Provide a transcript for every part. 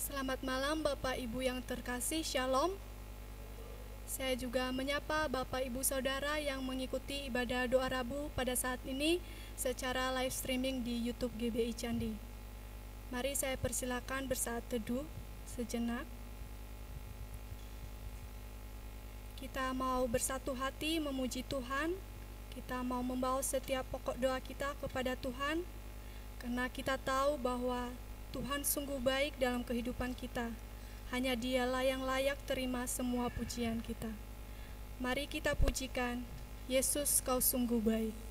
Selamat malam Bapak Ibu yang terkasih, Shalom. Saya juga menyapa Bapak Ibu Saudara yang mengikuti ibadah doa Rabu pada saat ini secara live streaming di YouTube GBI Candi. Mari saya persilakan bersaat teduh sejenak. Kita mau bersatu hati memuji Tuhan. Kita mau membawa setiap pokok doa kita kepada Tuhan karena kita tahu bahwa Tuhan sungguh baik dalam kehidupan kita. Hanya Dialah yang layak terima semua pujian kita. Mari kita pujikan, Yesus kau sungguh baik.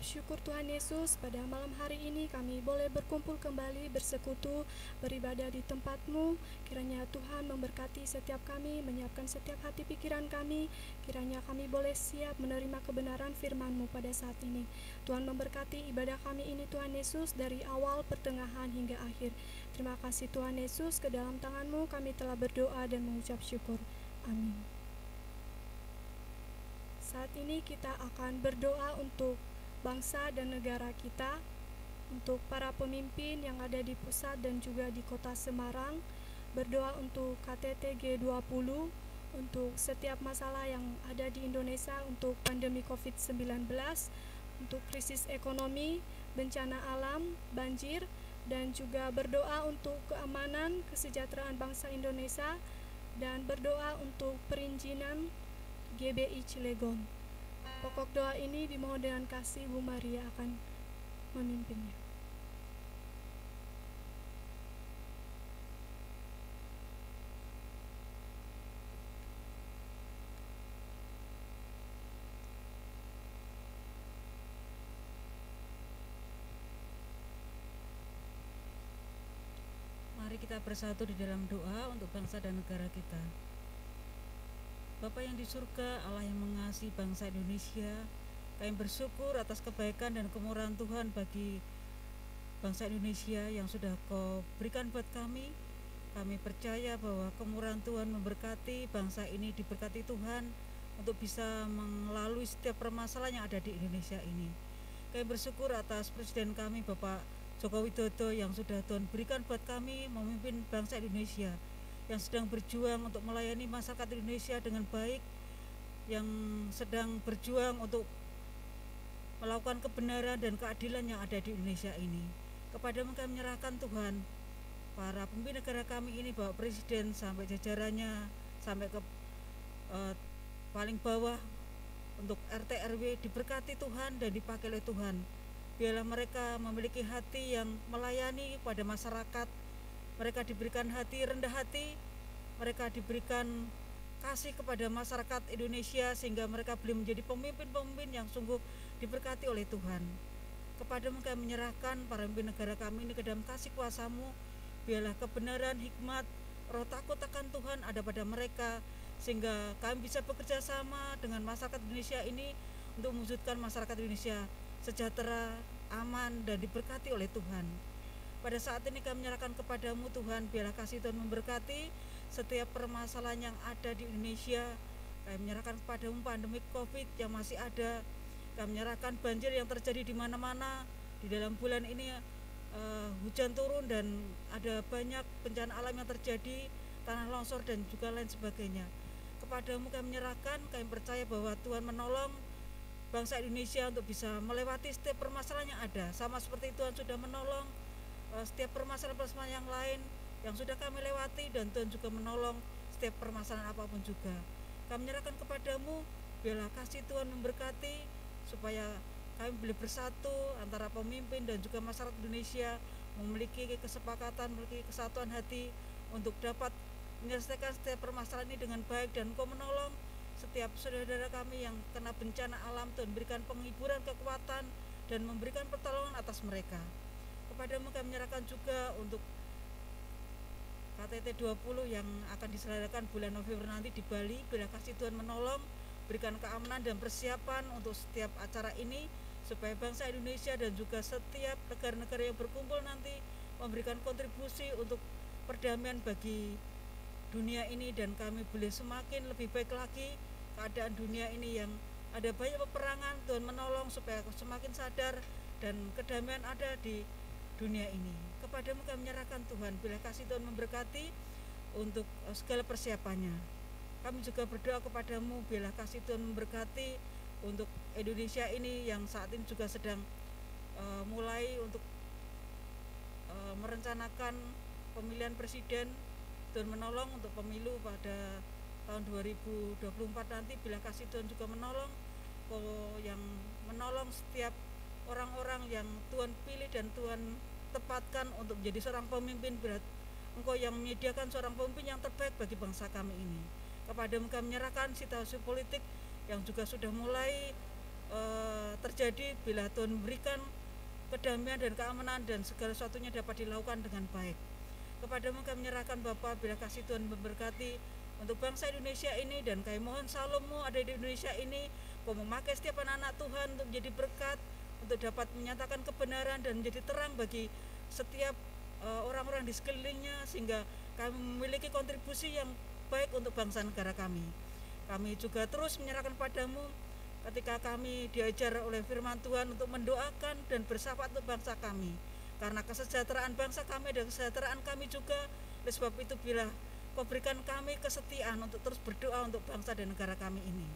Mengucap syukur Tuhan Yesus, pada malam hari ini kami boleh berkumpul kembali, bersekutu, beribadah di tempat-Mu. Kiranya Tuhan memberkati setiap kami, menyiapkan setiap hati pikiran kami. Kiranya kami boleh siap menerima kebenaran firman-Mu pada saat ini. Tuhan memberkati ibadah kami ini Tuhan Yesus dari awal, pertengahan, hingga akhir. Terima kasih Tuhan Yesus, ke dalam tangan-Mu kami telah berdoa dan mengucap syukur. Amin. Saat ini kita akan berdoa untuk bangsa dan negara kita, untuk para pemimpin yang ada di pusat dan juga di kota Semarang, berdoa untuk KTT G20, untuk setiap masalah yang ada di Indonesia untuk pandemi COVID-19, untuk krisis ekonomi, bencana alam, banjir, dan juga berdoa untuk keamanan, kesejahteraan bangsa Indonesia, dan berdoa untuk perizinan GBI Cilegon. Pokok doa ini dimohon dengan kasih Ibu Maria akan memimpinnya. Mari kita bersatu di dalam doa untuk bangsa dan negara kita. Bapa yang di surga, Allah yang mengasihi bangsa Indonesia, kami bersyukur atas kebaikan dan kemurahan Tuhan bagi bangsa Indonesia yang sudah kau berikan buat kami. Kami percaya bahwa kemurahan Tuhan memberkati bangsa ini, diberkati Tuhan untuk bisa melalui setiap permasalahan yang ada di Indonesia ini. Kami bersyukur atas Presiden kami Bapak Joko Widodo yang sudah Tuhan berikan buat kami memimpin bangsa Indonesia yang sedang berjuang untuk melayani masyarakat Indonesia dengan baik, yang sedang berjuang untuk melakukan kebenaran dan keadilan yang ada di Indonesia ini. Kepada kami menyerahkan Tuhan para pemimpin negara kami ini Bapak Presiden sampai jajarannya sampai ke uh, paling bawah untuk RT RW diberkati Tuhan dan dipakai oleh Tuhan. Biarlah mereka memiliki hati yang melayani pada masyarakat. Mereka diberikan hati rendah hati, mereka diberikan kasih kepada masyarakat Indonesia sehingga mereka boleh menjadi pemimpin-pemimpin yang sungguh diberkati oleh Tuhan. Kepada mereka menyerahkan para pemimpin negara kami ini ke dalam kasih kuasamu, biarlah kebenaran, hikmat, roh takut akan Tuhan ada pada mereka, sehingga kami bisa bekerja sama dengan masyarakat Indonesia ini untuk mewujudkan masyarakat Indonesia sejahtera, aman, dan diberkati oleh Tuhan. Pada saat ini kami menyerahkan kepadamu Tuhan, biarlah kasih Tuhan memberkati setiap permasalahan yang ada di Indonesia. Kami menyerahkan kepadamu pandemi COVID yang masih ada, kami menyerahkan banjir yang terjadi di mana-mana. Di dalam bulan ini uh, hujan turun dan ada banyak bencana alam yang terjadi tanah longsor dan juga lain sebagainya. Kepadamu kami menyerahkan kami percaya bahwa Tuhan menolong bangsa Indonesia untuk bisa melewati setiap permasalahan yang ada. Sama seperti Tuhan sudah menolong setiap permasalahan-permasalahan yang lain yang sudah kami lewati dan Tuhan juga menolong setiap permasalahan apa pun juga. Kami menyerahkan kepadamu biarlah kasih Tuhan memberkati supaya kami boleh bersatu antara pemimpin dan juga masyarakat Indonesia memiliki kesepakatan, memiliki kesatuan hati untuk dapat menyelesaikan setiap permasalahan ini dengan baik dan kau menolong setiap saudara-saudara kami yang kena bencana alam. Tuhan berikan penghiburan kekuatan dan memberikan pertolongan atas mereka kepadamu kami menyerahkan juga untuk KTT 20 yang akan diselenggarakan bulan November nanti di Bali. Bila kasih Tuhan menolong berikan keamanan dan persiapan untuk setiap acara ini supaya bangsa Indonesia dan juga setiap negara-negara yang berkumpul nanti memberikan kontribusi untuk perdamaian bagi dunia ini. Dan kami boleh semakin lebih baik lagi keadaan dunia ini yang ada banyak peperangan. Tuhan menolong supaya semakin sadar dan kedamaian ada di dunia ini. Kepadamu kami menyerahkan Tuhan. Bila kasih Tuhan memberkati untuk segala persiapannya. Kami juga berdoa kepadamu bila kasih Tuhan memberkati untuk Indonesia ini yang saat ini juga sedang uh, mulai untuk uh, merencanakan pemilihan presiden. Tuhan menolong untuk pemilu pada tahun 2024 nanti. Bila kasih Tuhan juga menolong yang menolong setiap orang-orang yang Tuhan pilih dan Tuhan tepatkan untuk menjadi seorang pemimpin berat engkau yang menyediakan seorang pemimpin yang terbaik bagi bangsa kami ini kepada kami menyerahkan situasi politik yang juga sudah mulai uh, terjadi bila Tuhan memberikan kedamaian dan keamanan dan segala sesuatunya dapat dilakukan dengan baik. Kepada kami menyerahkan Bapak bila kasih Tuhan memberkati untuk bangsa Indonesia ini dan kami mohon salommu ada di Indonesia ini kau memakai setiap anak-anak Tuhan untuk menjadi berkat untuk dapat menyatakan kebenaran dan menjadi terang bagi setiap eh, orang-orang uh, di sekelilingnya sehingga kami memiliki kontribusi yang baik untuk bangsa negara kami. Kami juga terus menyerahkan padamu ketika kami diajar oleh firman Tuhan untuk mendoakan dan bersafat untuk bangsa kami. Karena kesejahteraan bangsa kami dan kesejahteraan kami juga, oleh sebab itu bila kau berikan kami kesetiaan untuk terus berdoa untuk bangsa dan negara kami ini.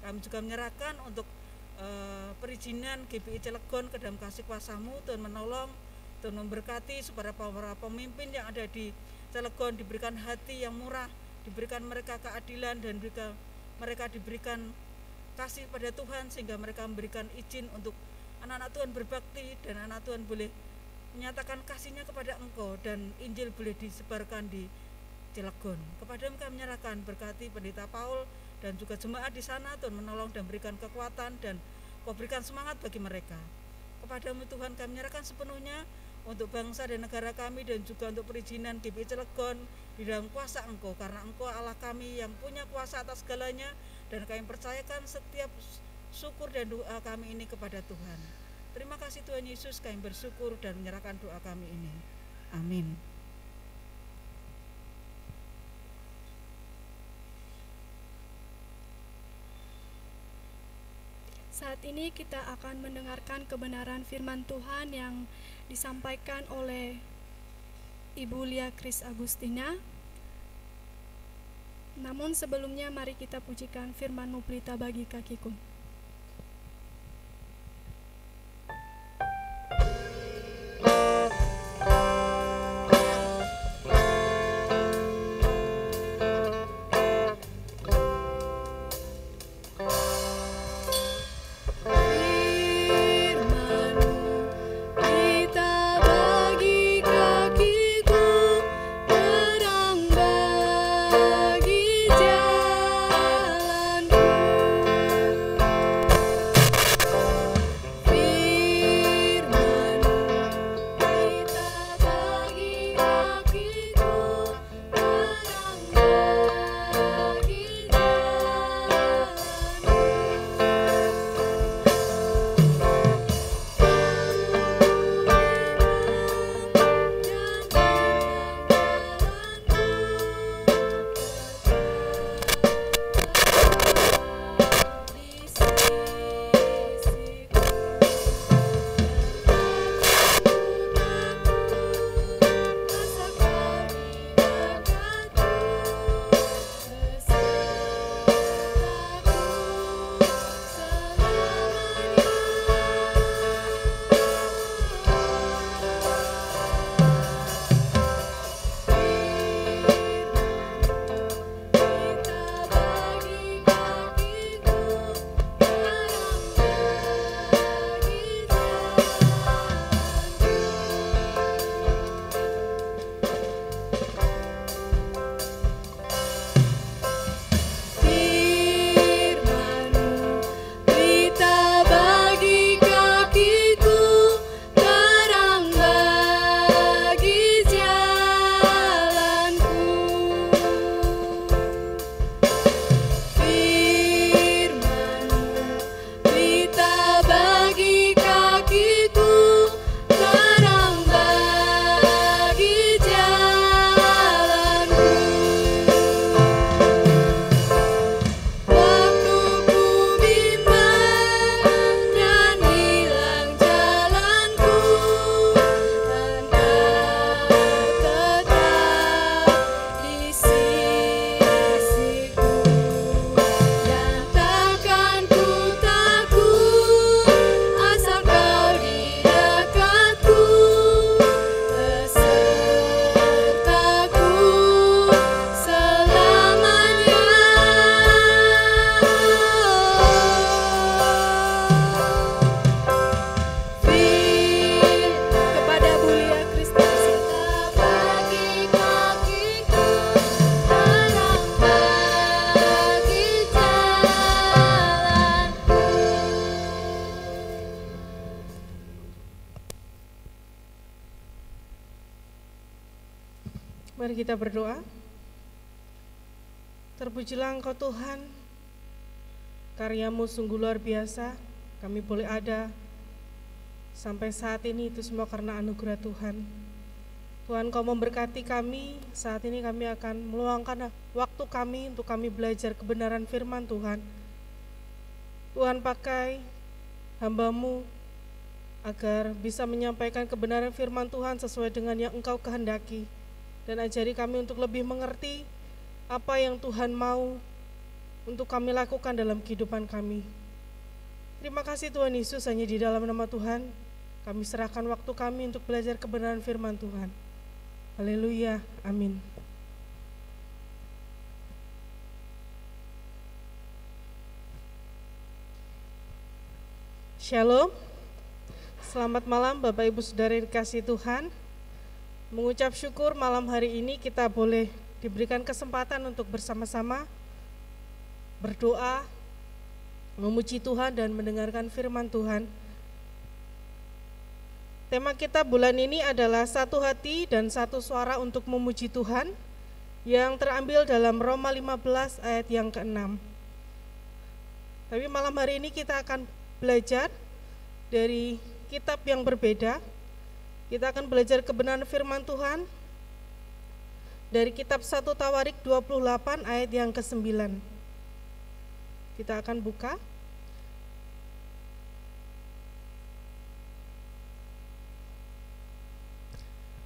Kami juga menyerahkan untuk uh, perizinan GBI Cilegon ke dalam kasih kuasamu, Tuhan menolong, Tuhan memberkati supaya para pemimpin yang ada di Cilegon diberikan hati yang murah, diberikan mereka keadilan dan mereka mereka diberikan kasih pada Tuhan sehingga mereka memberikan izin untuk anak-anak Tuhan berbakti dan anak Tuhan boleh menyatakan kasihnya kepada engkau dan Injil boleh disebarkan di Cilegon. Kepada kami menyerahkan berkati pendeta Paul dan juga jemaat di sana Tuhan menolong dan berikan kekuatan dan kau berikan semangat bagi mereka. Kepadamu Tuhan kami menyerahkan sepenuhnya untuk bangsa dan negara kami dan juga untuk perizinan GBI Cilegon di dalam kuasa Engkau karena Engkau Allah kami yang punya kuasa atas segalanya dan kami percayakan setiap syukur dan doa kami ini kepada Tuhan. Terima kasih Tuhan Yesus kami bersyukur dan menyerahkan doa kami ini. Amin. Saat ini kita akan mendengarkan kebenaran firman Tuhan yang disampaikan oleh Ibu Lia Kris Agustina. Namun sebelumnya mari kita pujikan firman-Mu pelita bagi kakiku. Kita berdoa. Terpujilah Engkau Tuhan, karyamu sungguh luar biasa, kami boleh ada sampai saat ini itu semua karena anugerah Tuhan. Tuhan kau memberkati kami, saat ini kami akan meluangkan waktu kami untuk kami belajar kebenaran firman Tuhan. Tuhan pakai hambamu agar bisa menyampaikan kebenaran firman Tuhan sesuai dengan yang engkau kehendaki dan ajari kami untuk lebih mengerti apa yang Tuhan mau untuk kami lakukan dalam kehidupan kami. Terima kasih Tuhan Yesus hanya di dalam nama Tuhan kami serahkan waktu kami untuk belajar kebenaran firman Tuhan. Haleluya. Amin. Shalom. Selamat malam Bapak Ibu Saudara dikasih Tuhan mengucap syukur malam hari ini kita boleh diberikan kesempatan untuk bersama-sama berdoa, memuji Tuhan dan mendengarkan firman Tuhan. Tema kita bulan ini adalah satu hati dan satu suara untuk memuji Tuhan yang terambil dalam Roma 15 ayat yang ke-6. Tapi malam hari ini kita akan belajar dari kitab yang berbeda. Kita akan belajar kebenaran firman Tuhan dari kitab 1 Tawarik 28 ayat yang ke-9. Kita akan buka.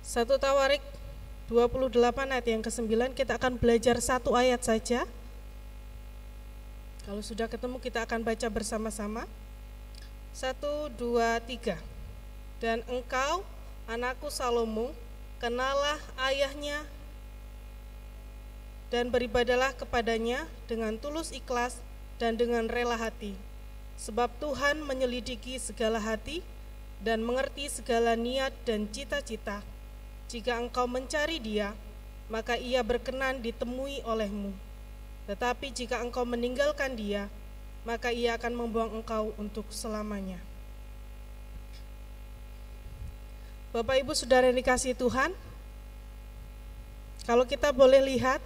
Satu Tawarik 28 ayat yang ke-9 kita akan belajar satu ayat saja. Kalau sudah ketemu kita akan baca bersama-sama. Satu, dua, tiga. Dan engkau, anakku Salomo, kenalah ayahnya dan beribadalah kepadanya dengan tulus ikhlas dan dengan rela hati. Sebab Tuhan menyelidiki segala hati dan mengerti segala niat dan cita-cita. Jika engkau mencari dia, maka ia berkenan ditemui olehmu. Tetapi jika engkau meninggalkan dia, maka ia akan membuang engkau untuk selamanya. Bapak Ibu Saudara yang dikasih Tuhan, kalau kita boleh lihat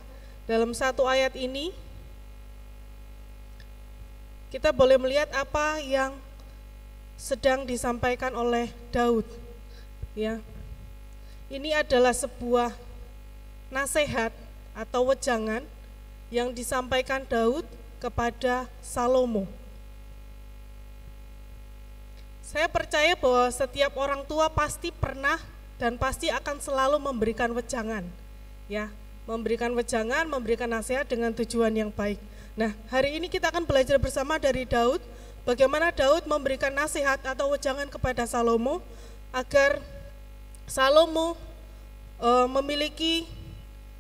dalam satu ayat ini, kita boleh melihat apa yang sedang disampaikan oleh Daud. Ya, ini adalah sebuah nasihat atau wejangan yang disampaikan Daud kepada Salomo. Saya percaya bahwa setiap orang tua pasti pernah dan pasti akan selalu memberikan wejangan, ya, memberikan wejangan, memberikan nasihat dengan tujuan yang baik. Nah, hari ini kita akan belajar bersama dari Daud, bagaimana Daud memberikan nasihat atau wejangan kepada Salomo agar Salomo e, memiliki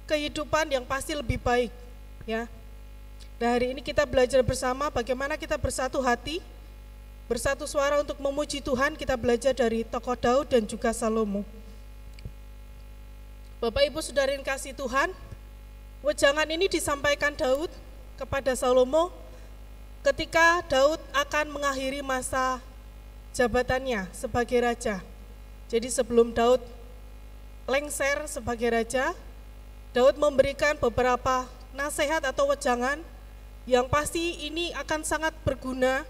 kehidupan yang pasti lebih baik, ya. Nah, hari ini kita belajar bersama bagaimana kita bersatu hati, bersatu suara untuk memuji Tuhan. Kita belajar dari tokoh Daud dan juga Salomo. Bapak Ibu Saudara yang kasih Tuhan, wejangan ini disampaikan Daud kepada Salomo ketika Daud akan mengakhiri masa jabatannya sebagai raja. Jadi sebelum Daud lengser sebagai raja, Daud memberikan beberapa nasihat atau wejangan yang pasti ini akan sangat berguna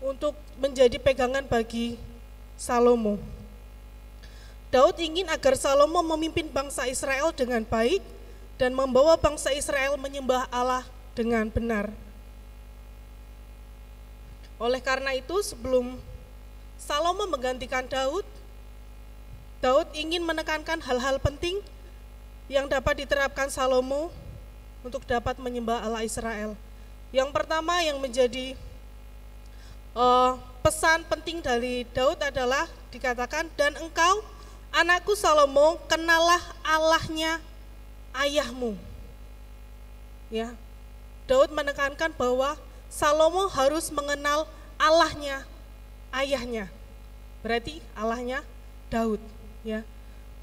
untuk menjadi pegangan bagi Salomo. Daud ingin agar Salomo memimpin bangsa Israel dengan baik dan membawa bangsa Israel menyembah Allah dengan benar. Oleh karena itu, sebelum Salomo menggantikan Daud, Daud ingin menekankan hal-hal penting yang dapat diterapkan Salomo untuk dapat menyembah Allah Israel. Yang pertama yang menjadi uh, pesan penting dari Daud adalah dikatakan dan engkau Anakku Salomo, kenalah Allahnya ayahmu. Ya. Daud menekankan bahwa Salomo harus mengenal Allahnya ayahnya. Berarti Allahnya Daud, ya.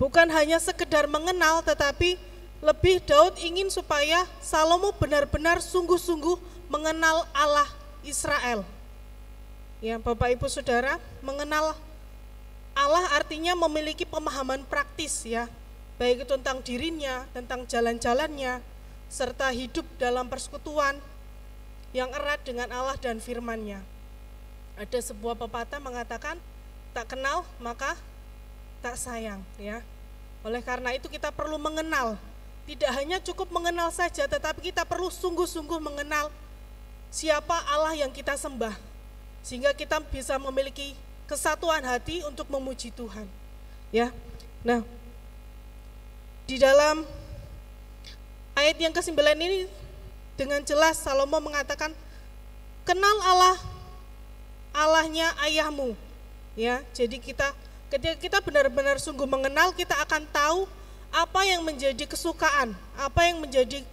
Bukan hanya sekedar mengenal tetapi lebih Daud ingin supaya Salomo benar-benar sungguh-sungguh mengenal Allah Israel. Ya, Bapak Ibu Saudara, mengenal Allah artinya memiliki pemahaman praktis ya, baik itu tentang dirinya, tentang jalan-jalannya, serta hidup dalam persekutuan yang erat dengan Allah dan firman-Nya. Ada sebuah pepatah mengatakan, tak kenal maka tak sayang ya. Oleh karena itu kita perlu mengenal, tidak hanya cukup mengenal saja, tetapi kita perlu sungguh-sungguh mengenal siapa Allah yang kita sembah, sehingga kita bisa memiliki kesatuan hati untuk memuji Tuhan. Ya. Nah, di dalam ayat yang ke-9 ini dengan jelas Salomo mengatakan kenal Allah Allahnya ayahmu. Ya, jadi kita ketika kita benar-benar sungguh mengenal, kita akan tahu apa yang menjadi kesukaan, apa yang menjadi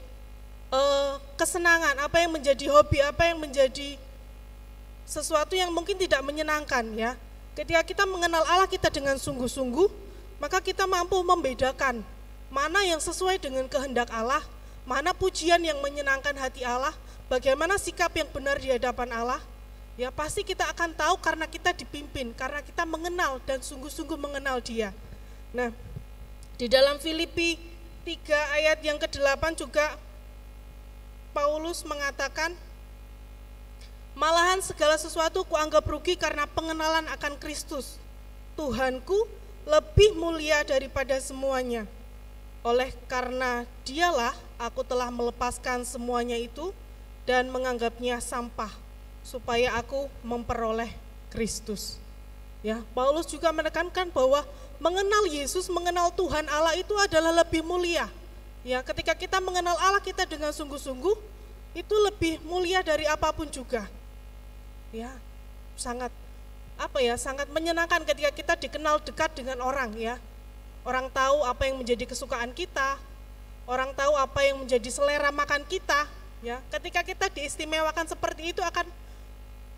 uh, kesenangan, apa yang menjadi hobi, apa yang menjadi sesuatu yang mungkin tidak menyenangkan ya. Ketika kita mengenal Allah kita dengan sungguh-sungguh, maka kita mampu membedakan mana yang sesuai dengan kehendak Allah, mana pujian yang menyenangkan hati Allah, bagaimana sikap yang benar di hadapan Allah, Ya, pasti kita akan tahu karena kita dipimpin, karena kita mengenal dan sungguh-sungguh mengenal Dia. Nah, di dalam Filipi 3 ayat yang ke-8 juga Paulus mengatakan Malahan segala sesuatu kuanggap rugi karena pengenalan akan Kristus. Tuhanku lebih mulia daripada semuanya. Oleh karena dialah aku telah melepaskan semuanya itu dan menganggapnya sampah supaya aku memperoleh Kristus. Ya, Paulus juga menekankan bahwa mengenal Yesus, mengenal Tuhan Allah itu adalah lebih mulia. Ya, ketika kita mengenal Allah kita dengan sungguh-sungguh, itu lebih mulia dari apa pun juga. Ya, sangat apa ya, sangat menyenangkan ketika kita dikenal dekat dengan orang ya. Orang tahu apa yang menjadi kesukaan kita, orang tahu apa yang menjadi selera makan kita, ya. Ketika kita diistimewakan seperti itu akan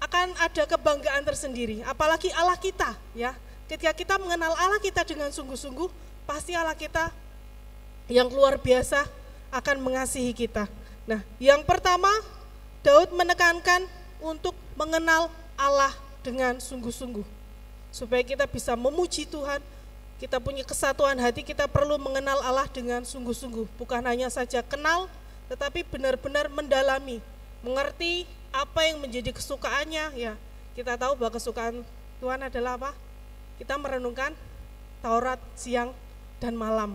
akan ada kebanggaan tersendiri, apalagi Allah kita, ya. Ketika kita mengenal Allah kita dengan sungguh-sungguh, pasti Allah kita yang luar biasa akan mengasihi kita. Nah, yang pertama Daud menekankan untuk mengenal Allah dengan sungguh-sungguh. Supaya kita bisa memuji Tuhan, kita punya kesatuan hati, kita perlu mengenal Allah dengan sungguh-sungguh. Bukan hanya saja kenal, tetapi benar-benar mendalami, mengerti apa yang menjadi kesukaannya. Ya, kita tahu bahwa kesukaan Tuhan adalah apa? Kita merenungkan Taurat siang dan malam.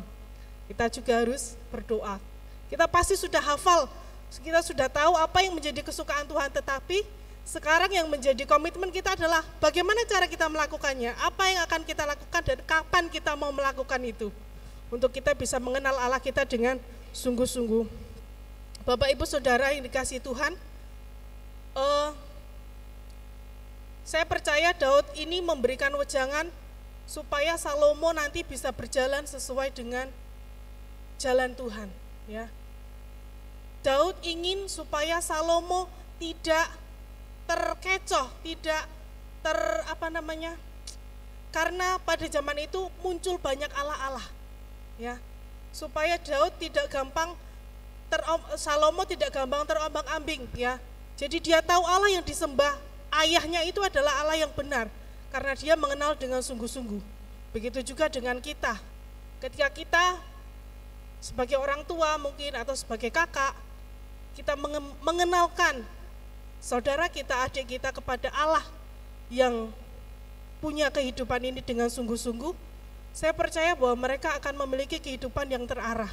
Kita juga harus berdoa. Kita pasti sudah hafal, kita sudah tahu apa yang menjadi kesukaan Tuhan, tetapi sekarang yang menjadi komitmen kita adalah bagaimana cara kita melakukannya, apa yang akan kita lakukan dan kapan kita mau melakukan itu. Untuk kita bisa mengenal Allah kita dengan sungguh-sungguh. Bapak Ibu Saudara yang dikasih Tuhan, uh, saya percaya Daud ini memberikan wejangan supaya Salomo nanti bisa berjalan sesuai dengan jalan Tuhan, ya. Daud ingin supaya Salomo tidak terkecoh, tidak ter apa namanya? Karena pada zaman itu muncul banyak Allah-Allah. Ya. Supaya Daud tidak gampang terom, Salomo tidak gampang terombang-ambing ya. Jadi dia tahu Allah yang disembah ayahnya itu adalah Allah yang benar karena dia mengenal dengan sungguh-sungguh. Begitu juga dengan kita. Ketika kita sebagai orang tua mungkin atau sebagai kakak kita mengenalkan saudara kita, adik kita kepada Allah yang punya kehidupan ini dengan sungguh-sungguh, saya percaya bahwa mereka akan memiliki kehidupan yang terarah.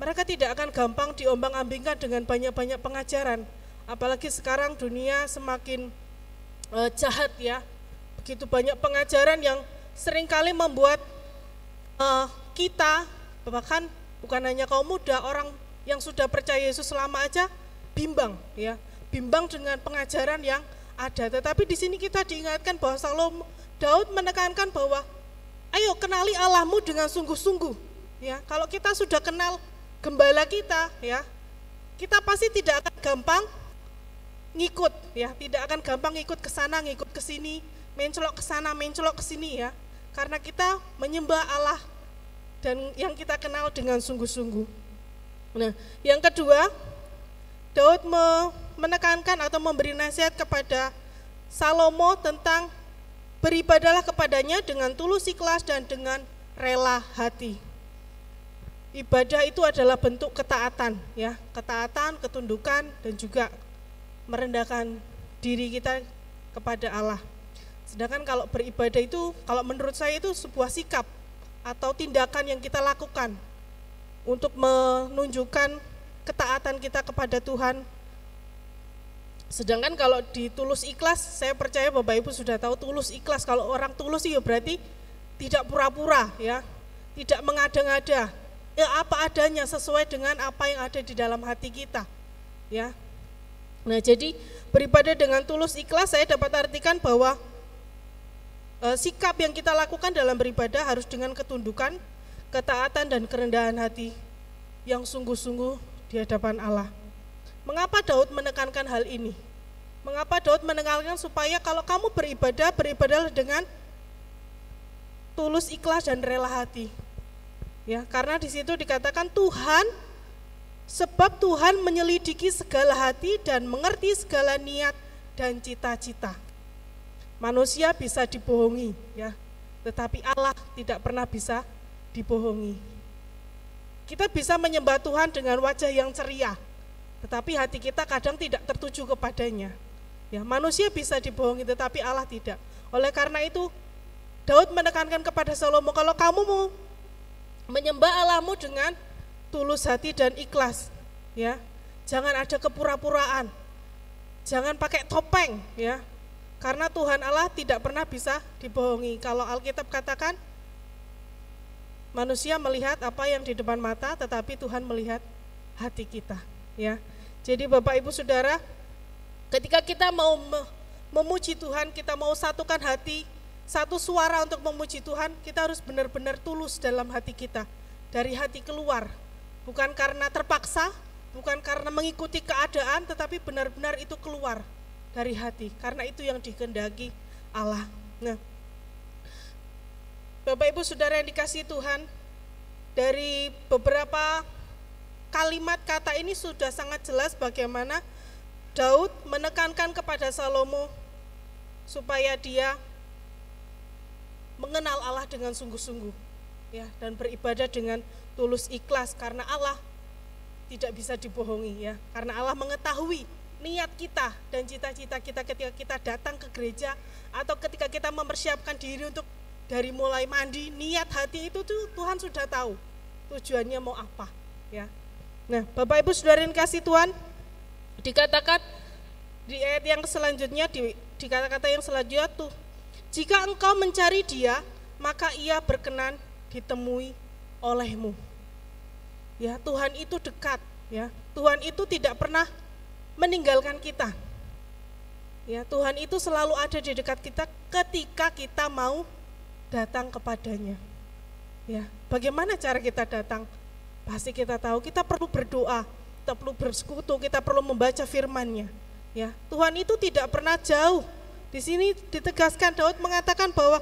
Mereka tidak akan gampang diombang-ambingkan dengan banyak-banyak pengajaran. Apalagi sekarang dunia semakin uh, jahat ya. Begitu banyak pengajaran yang sering kali membuat uh, kita, bahkan bukan hanya kaum muda, orang yang sudah percaya Yesus selama aja bimbang ya bimbang dengan pengajaran yang ada. Tetapi di sini kita diingatkan bahwa Salomo Daud menekankan bahwa ayo kenali Allahmu dengan sungguh-sungguh. Ya, kalau kita sudah kenal gembala kita, ya, kita pasti tidak akan gampang ngikut, ya, tidak akan gampang ngikut ke sana, ngikut ke sini, mencolok ke sana, mencolok ke sini, ya, karena kita menyembah Allah dan yang kita kenal dengan sungguh-sungguh. Nah, yang kedua, Daud menekankan atau memberi nasihat kepada Salomo tentang beribadalah kepadanya dengan tulus ikhlas dan dengan rela hati. Ibadah itu adalah bentuk ketaatan, ya, ketaatan, ketundukan dan juga merendahkan diri kita kepada Allah. Sedangkan kalau beribadah itu, kalau menurut saya itu sebuah sikap atau tindakan yang kita lakukan untuk menunjukkan ketaatan kita kepada Tuhan. Sedangkan kalau ditulus ikhlas, saya percaya Bapak Ibu sudah tahu tulus ikhlas. Kalau orang tulus ya berarti tidak pura-pura ya, tidak mengada-ngada. Ya apa adanya sesuai dengan apa yang ada di dalam hati kita. Ya. Nah, jadi beribadah dengan tulus ikhlas saya dapat artikan bahwa e, sikap yang kita lakukan dalam beribadah harus dengan ketundukan, ketaatan dan kerendahan hati yang sungguh-sungguh di hadapan Allah. Mengapa Daud menekankan hal ini? Mengapa Daud menekankan supaya kalau kamu beribadah, beribadahlah dengan tulus, ikhlas dan rela hati. Ya, karena di situ dikatakan Tuhan sebab Tuhan menyelidiki segala hati dan mengerti segala niat dan cita-cita. Manusia bisa dibohongi ya, tetapi Allah tidak pernah bisa dibohongi. Kita bisa menyembah Tuhan dengan wajah yang ceria, tetapi hati kita kadang tidak tertuju kepadanya. Ya, manusia bisa dibohongi tetapi Allah tidak. Oleh karena itu Daud menekankan kepada Salomo kalau kamu mau menyembah Allahmu dengan tulus hati dan ikhlas, ya. Jangan ada kepura-puraan. Jangan pakai topeng, ya. Karena Tuhan Allah tidak pernah bisa dibohongi. Kalau Alkitab katakan manusia melihat apa yang di depan mata, tetapi Tuhan melihat hati kita, ya. Jadi Bapak Ibu Saudara, ketika kita mau memuji Tuhan, kita mau satukan hati, satu suara untuk memuji Tuhan, kita harus benar-benar tulus dalam hati kita, dari hati keluar, bukan karena terpaksa, bukan karena mengikuti keadaan, tetapi benar-benar itu keluar dari hati. Karena itu yang dikehendaki Allah. Nah, Bapak Ibu Saudara yang dikasih Tuhan, dari beberapa kalimat kata ini sudah sangat jelas bagaimana Daud menekankan kepada Salomo supaya dia mengenal Allah dengan sungguh-sungguh ya dan beribadah dengan tulus ikhlas karena Allah tidak bisa dibohongi ya. Karena Allah mengetahui niat kita dan cita-cita kita ketika kita datang ke gereja atau ketika kita mempersiapkan diri untuk dari mulai mandi niat hati itu tuh Tuhan sudah tahu tujuannya mau apa ya nah Bapak Ibu Saudara yang kasih Tuhan dikatakan di ayat yang selanjutnya di, di kata-kata yang selanjutnya tuh jika engkau mencari dia maka ia berkenan ditemui olehmu ya Tuhan itu dekat ya Tuhan itu tidak pernah meninggalkan kita. Ya, Tuhan itu selalu ada di dekat kita ketika kita mau datang kepadanya. Ya, bagaimana cara kita datang? Pasti kita tahu kita perlu berdoa, kita perlu bersekutu, kita perlu membaca firman-Nya. Ya, Tuhan itu tidak pernah jauh. Di sini ditegaskan Daud mengatakan bahwa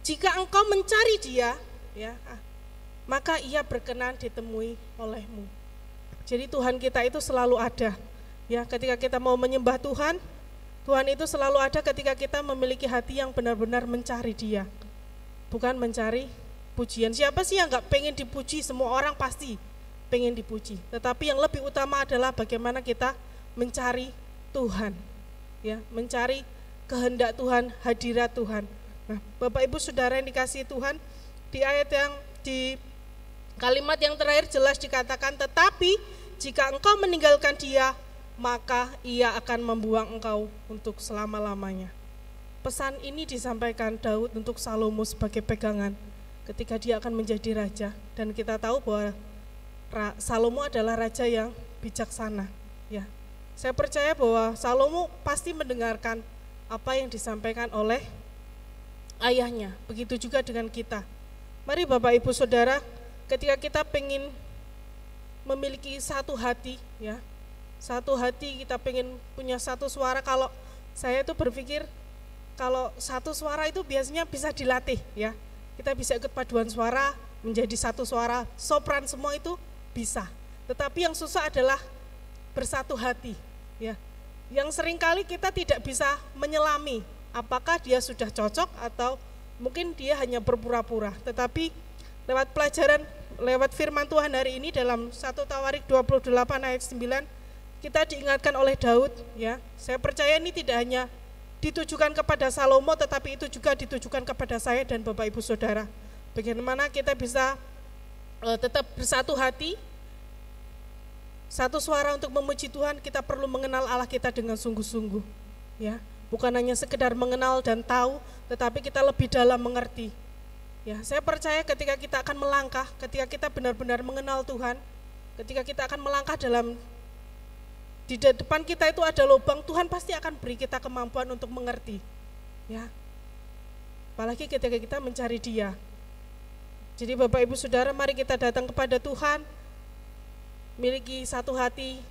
jika engkau mencari Dia, ya, ah, maka Ia berkenan ditemui olehmu. Jadi Tuhan kita itu selalu ada. Ya, ketika kita mau menyembah Tuhan, Tuhan itu selalu ada ketika kita memiliki hati yang benar-benar mencari Dia. Bukan mencari pujian. Siapa sih yang nggak pengen dipuji? Semua orang pasti pengen dipuji. Tetapi yang lebih utama adalah bagaimana kita mencari Tuhan. Ya, mencari kehendak Tuhan, hadirat Tuhan. Nah, Bapak Ibu Saudara yang dikasih Tuhan, di ayat yang di kalimat yang terakhir jelas dikatakan tetapi jika engkau meninggalkan dia, maka ia akan membuang engkau untuk selama-lamanya. Pesan ini disampaikan Daud untuk Salomo sebagai pegangan ketika dia akan menjadi raja dan kita tahu bahwa Salomo adalah raja yang bijaksana ya. Saya percaya bahwa Salomo pasti mendengarkan apa yang disampaikan oleh ayahnya. Begitu juga dengan kita. Mari Bapak Ibu Saudara, ketika kita pengen memiliki satu hati ya satu hati kita pengen punya satu suara kalau saya itu berpikir kalau satu suara itu biasanya bisa dilatih ya kita bisa ikut paduan suara menjadi satu suara sopran semua itu bisa. Tetapi yang susah adalah bersatu hati ya. Yang sering kali kita tidak bisa menyelami apakah dia sudah cocok atau mungkin dia hanya berpura-pura. Tetapi lewat pelajaran lewat firman Tuhan hari ini dalam 1 Tawarik 28 ayat 9 kita diingatkan oleh Daud ya. Saya percaya ini tidak hanya ditujukan kepada Salomo tetapi itu juga ditujukan kepada saya dan Bapak Ibu Saudara. Bagaimana kita bisa uh, tetap bersatu hati satu suara untuk memuji Tuhan, kita perlu mengenal Allah kita dengan sungguh-sungguh. Ya, bukan hanya sekedar mengenal dan tahu, tetapi kita lebih dalam mengerti Ya, saya percaya ketika kita akan melangkah, ketika kita benar-benar mengenal Tuhan, ketika kita akan melangkah dalam di depan kita itu ada lubang, Tuhan pasti akan beri kita kemampuan untuk mengerti. Ya. Apalagi ketika kita mencari Dia. Jadi Bapak Ibu Saudara, mari kita datang kepada Tuhan, miliki satu hati,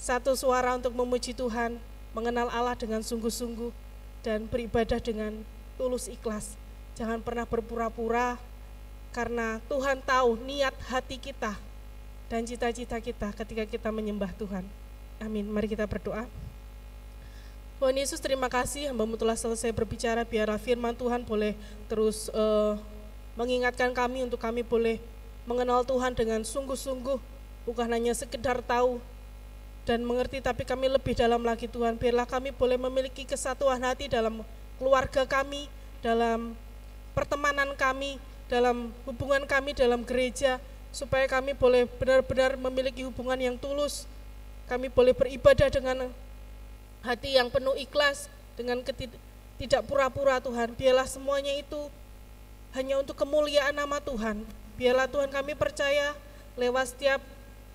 satu suara untuk memuji Tuhan, mengenal Allah dengan sungguh-sungguh dan beribadah dengan tulus ikhlas. Jangan pernah berpura-pura karena Tuhan tahu niat hati kita dan cita-cita kita ketika kita menyembah Tuhan. Amin. Mari kita berdoa. Tuhan Yesus terima kasih hambamu telah selesai berbicara biarlah firman Tuhan boleh terus uh, mengingatkan kami untuk kami boleh mengenal Tuhan dengan sungguh-sungguh bukan hanya sekedar tahu dan mengerti tapi kami lebih dalam lagi Tuhan biarlah kami boleh memiliki kesatuan hati dalam keluarga kami dalam pertemanan kami dalam hubungan kami dalam gereja supaya kami boleh benar-benar memiliki hubungan yang tulus kami boleh beribadah dengan hati yang penuh ikhlas dengan tidak pura-pura Tuhan. Biarlah semuanya itu hanya untuk kemuliaan nama Tuhan. Biarlah Tuhan kami percaya lewat setiap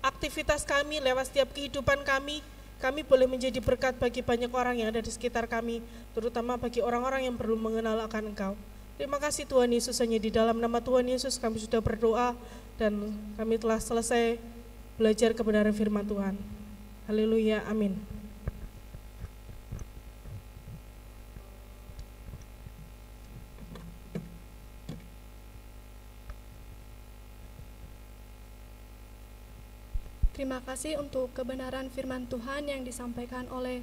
aktivitas kami, lewat setiap kehidupan kami, kami boleh menjadi berkat bagi banyak orang yang ada di sekitar kami, terutama bagi orang-orang yang perlu mengenal akan Engkau. Terima kasih Tuhan Yesus, hanya di dalam nama Tuhan Yesus kami sudah berdoa dan kami telah selesai belajar kebenaran firman Tuhan. Haleluya, amin. Terima kasih untuk kebenaran firman Tuhan yang disampaikan oleh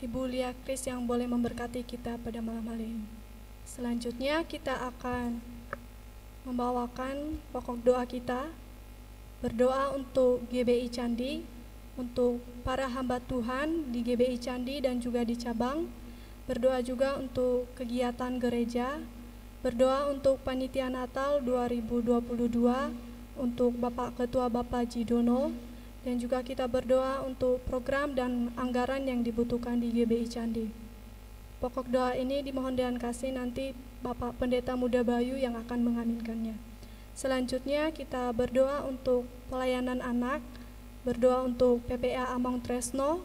Ibu Lia Kris yang boleh memberkati kita pada malam hari ini. Selanjutnya kita akan membawakan pokok doa kita, berdoa untuk GBI Candi, untuk para hamba Tuhan di GBI Candi dan juga di cabang, berdoa juga untuk kegiatan gereja, berdoa untuk panitia Natal 2022, untuk Bapak Ketua Bapak Jidono, dan juga kita berdoa untuk program dan anggaran yang dibutuhkan di GBI Candi. Pokok doa ini dimohon dengan kasih nanti Bapak Pendeta Muda Bayu yang akan mengaminkannya. Selanjutnya kita berdoa untuk pelayanan anak, berdoa untuk PPA Among Tresno,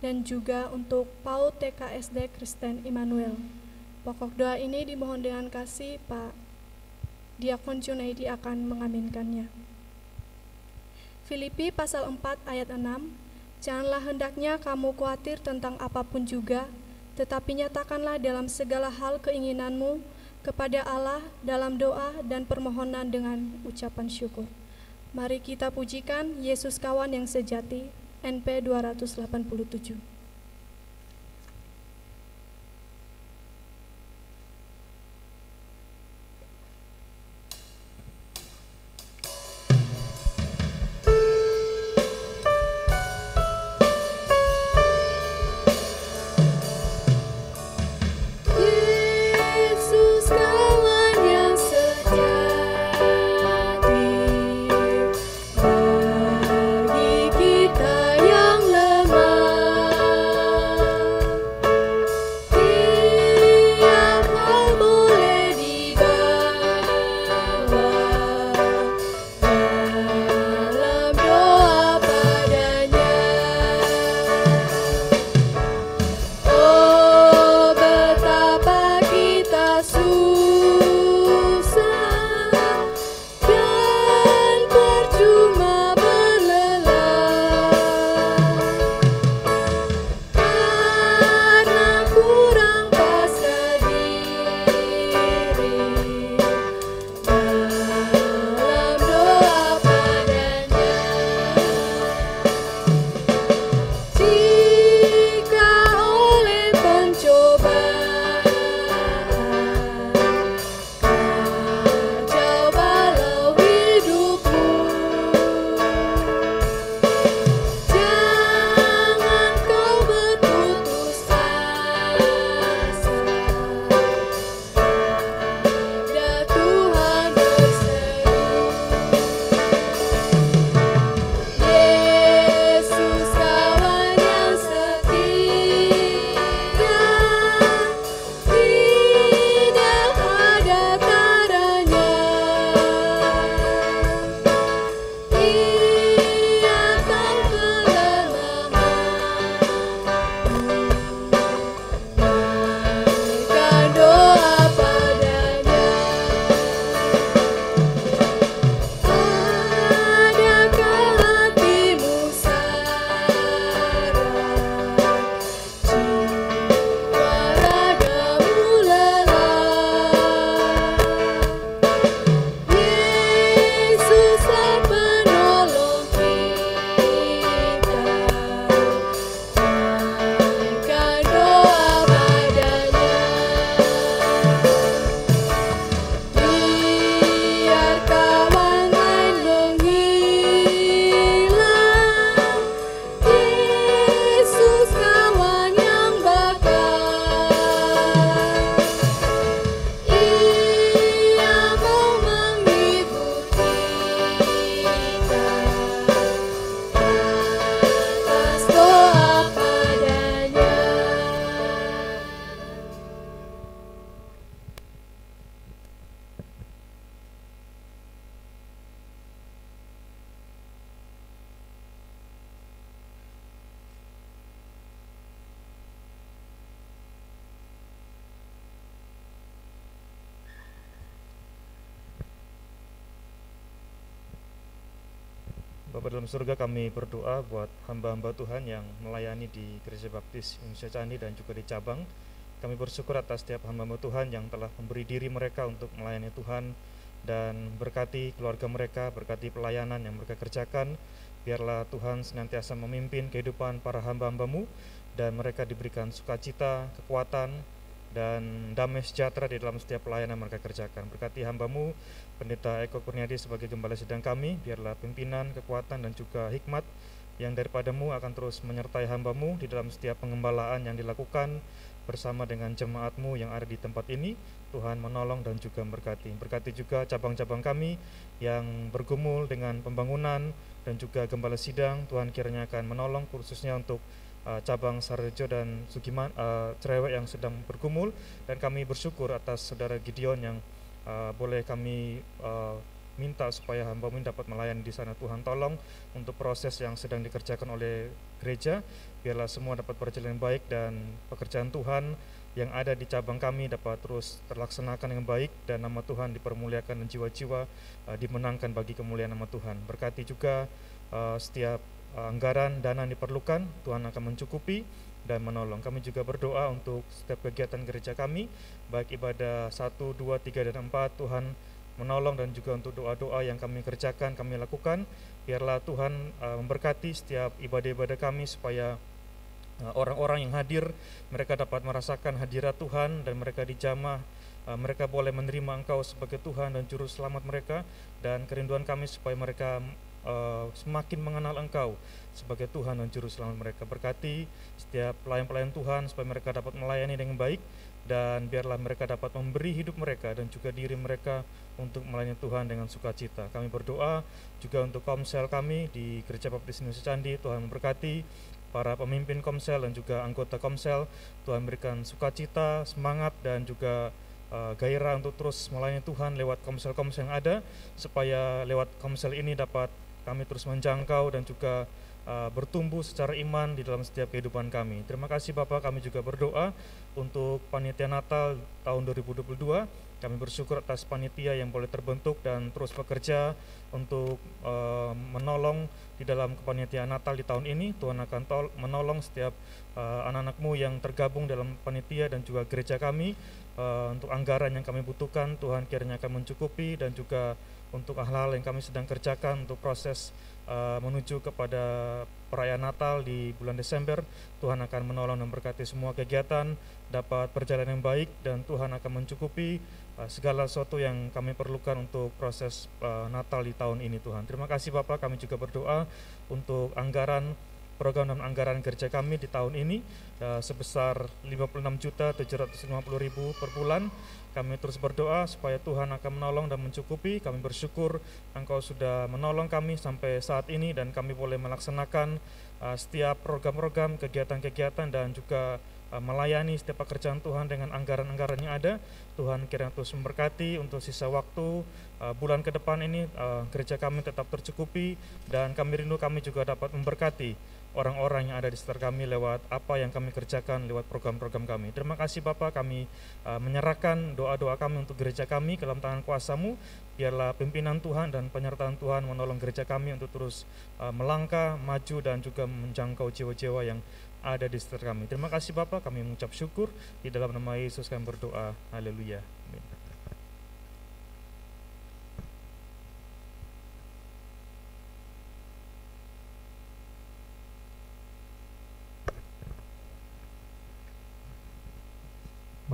dan juga untuk PAUD TKSD Kristen Immanuel. Pokok doa ini dimohon dengan kasih Pak Diakon Junaidi akan mengaminkannya. Filipi pasal 4 ayat 6 Janganlah hendaknya kamu khawatir tentang apa pun juga, tetapi nyatakanlah dalam segala hal keinginanmu kepada Allah dalam doa dan permohonan dengan ucapan syukur. Mari kita pujikan Yesus kawan yang sejati, NP 287. Kami berdoa buat hamba-hamba Tuhan yang melayani di Gereja Baptis Indonesia Candi dan juga di cabang. Kami bersyukur atas setiap hamba-hamba Tuhan yang telah memberi diri mereka untuk melayani Tuhan dan berkati keluarga mereka, berkati pelayanan yang mereka kerjakan. Biarlah Tuhan senantiasa memimpin kehidupan para hamba-hambamu dan mereka diberikan sukacita, kekuatan, dan damai sejahtera di dalam setiap pelayanan mereka kerjakan. Berkati hambamu, Pendeta Eko Kurniadi sebagai gembala sidang kami, biarlah pimpinan, kekuatan, dan juga hikmat yang daripadamu akan terus menyertai hambamu di dalam setiap pengembalaan yang dilakukan bersama dengan jemaatmu yang ada di tempat ini. Tuhan menolong dan juga berkati. Berkati juga cabang-cabang kami yang bergumul dengan pembangunan dan juga gembala sidang. Tuhan kiranya akan menolong khususnya untuk uh, cabang Sarjo dan Sugiman uh, cerewet yang sedang bergumul dan kami bersyukur atas saudara Gideon yang uh, boleh kami uh, minta supaya hamba ini dapat melayani di sana. Tuhan tolong untuk proses yang sedang dikerjakan oleh gereja biarlah semua dapat berjalan baik dan pekerjaan Tuhan yang ada di cabang kami dapat terus terlaksanakan dengan baik dan nama Tuhan dipermuliakan dan jiwa-jiwa uh, dimenangkan bagi kemuliaan nama Tuhan. Berkati juga uh, setiap anggaran dana yang diperlukan, Tuhan akan mencukupi dan menolong. Kami juga berdoa untuk setiap kegiatan gereja kami, baik ibadah 1, 2, 3, dan 4, Tuhan menolong dan juga untuk doa-doa yang kami kerjakan, kami lakukan. Biarlah Tuhan uh, memberkati setiap ibadah-ibadah kami supaya eh, orang-orang yang hadir, mereka dapat merasakan hadirat Tuhan dan mereka dijamah mereka boleh menerima Engkau sebagai Tuhan dan Juru Selamat mereka dan kerinduan kami supaya mereka uh, semakin mengenal Engkau sebagai Tuhan dan Juru Selamat mereka. Berkati setiap pelayan-pelayan Tuhan supaya mereka dapat melayani dengan baik dan biarlah mereka dapat memberi hidup mereka dan juga diri mereka untuk melayani Tuhan dengan sukacita. Kami berdoa juga untuk komsel kami di Gereja Baptis Indonesia Candi, Tuhan memberkati para pemimpin komsel dan juga anggota komsel. Tuhan berikan sukacita, semangat dan juga uh, gairah untuk terus melayani Tuhan lewat komsel-komsel yang ada supaya lewat komsel ini dapat kami terus menjangkau dan juga uh, bertumbuh secara iman di dalam setiap kehidupan kami. Terima kasih Bapak, kami juga berdoa untuk panitia Natal tahun 2022. Kami bersyukur atas panitia yang boleh terbentuk dan terus bekerja untuk uh, menolong di dalam kepanitiaan Natal di tahun ini. Tuhan akan menolong setiap uh, anak-anakmu yang tergabung dalam panitia dan juga gereja kami uh, untuk anggaran yang kami butuhkan. Tuhan kiranya akan mencukupi dan juga untuk hal-hal yang kami sedang kerjakan untuk proses uh, menuju kepada perayaan Natal di bulan Desember. Tuhan akan menolong dan berkati semua kegiatan dapat berjalan yang baik dan Tuhan akan mencukupi uh, segala sesuatu yang kami perlukan untuk proses uh, Natal di tahun ini Tuhan. Terima kasih Bapak, kami juga berdoa untuk anggaran program dan anggaran kerja kami di tahun ini uh, sebesar 56.750.000 per bulan kami terus berdoa supaya Tuhan akan menolong dan mencukupi. Kami bersyukur Engkau sudah menolong kami sampai saat ini dan kami boleh melaksanakan uh, setiap program-program, kegiatan-kegiatan dan juga uh, melayani setiap pekerjaan Tuhan dengan anggaran-anggaran yang ada. Tuhan kiranya terus memberkati untuk sisa waktu uh, bulan ke depan ini uh, gereja kami tetap tercukupi dan kami rindu kami juga dapat memberkati orang-orang yang ada di sekitar kami lewat apa yang kami kerjakan lewat program-program kami. Terima kasih Bapak, kami uh, menyerahkan doa-doa kami untuk gereja kami dalam tangan kuasamu. Biarlah pimpinan Tuhan dan penyertaan Tuhan menolong gereja kami untuk terus uh, melangkah, maju dan juga menjangkau jiwa-jiwa yang ada di sekitar kami. Terima kasih Bapak, kami mengucap syukur di dalam nama Yesus kami berdoa. Haleluya.